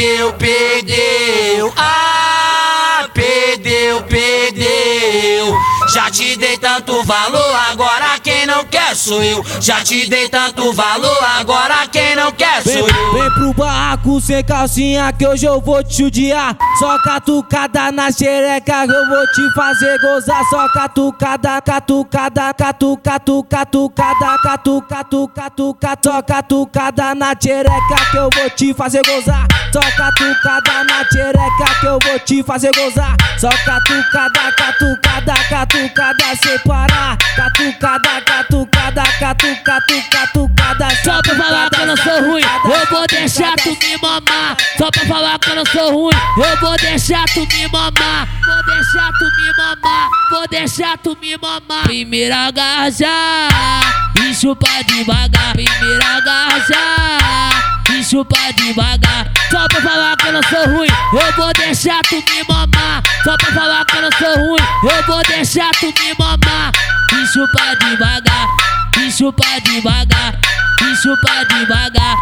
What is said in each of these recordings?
perdeu, perdeu. Ah, perdeu, perdeu. Já te dei tanto valor, agora quem não quer sou eu. Já te dei tanto valor, agora quem não quer sou Vem, eu. vem pro barraco sem calcinha que hoje eu vou te judiar. Só catucada na xereca que eu vou te fazer gozar. Só catucada, catucada, catucada, catucada, catucada, catucada, só catucada na xereca que eu vou te fazer gozar. Só catucada na xereca que eu vou te fazer gozar. Só catucada, catucada, catucada sem parar. Catucada, catucada, catucada, catucada. Só pra falar que eu não sou ruim, eu vou deixar tu me mamar. Só pra falar que eu não sou ruim, eu vou deixar tu me mamar. Vou deixar tu me mamar, vou deixar tu me mamar. Primeiro agacha e chupa devagar. Primeiro agacha e chupa devagar. Só pra falar que eu não sou ruim, eu vou deixar tu me mamar. Só pra falar que eu não sou ruim, eu vou deixar tu me mamar. E chupa devagar, e chupa devagar, e chupa devagar.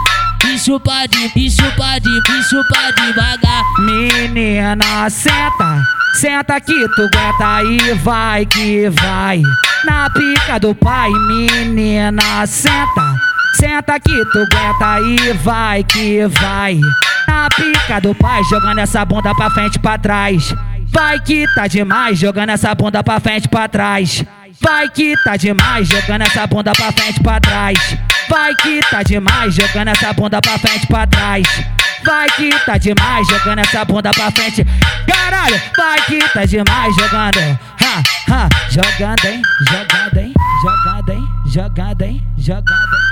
E chupa de, e chupa de, e chupa devagar. Menina, senta, senta que tu aguenta e vai que vai. Na pica do pai, menina, senta, senta que tu aguenta e vai que vai. Na pica do pai, jogando essa bunda pra frente pra trás. Vai que tá demais, jogando essa bunda pra frente pra trás. Vai que tá demais, jogando essa bunda pra frente pra trás. Vai que tá demais, jogando essa bunda pra frente pra trás. Vai que tá demais, jogando essa bunda pra frente. Caralho, vai que tá demais, jogando. Ha, ha, jogando, hein, jogando, hein, jogando, hein, jogando, hein, jogando, hein.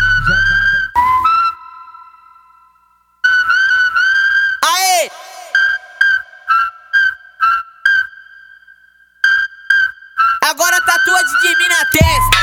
agora tá tatuagem de mim na testa.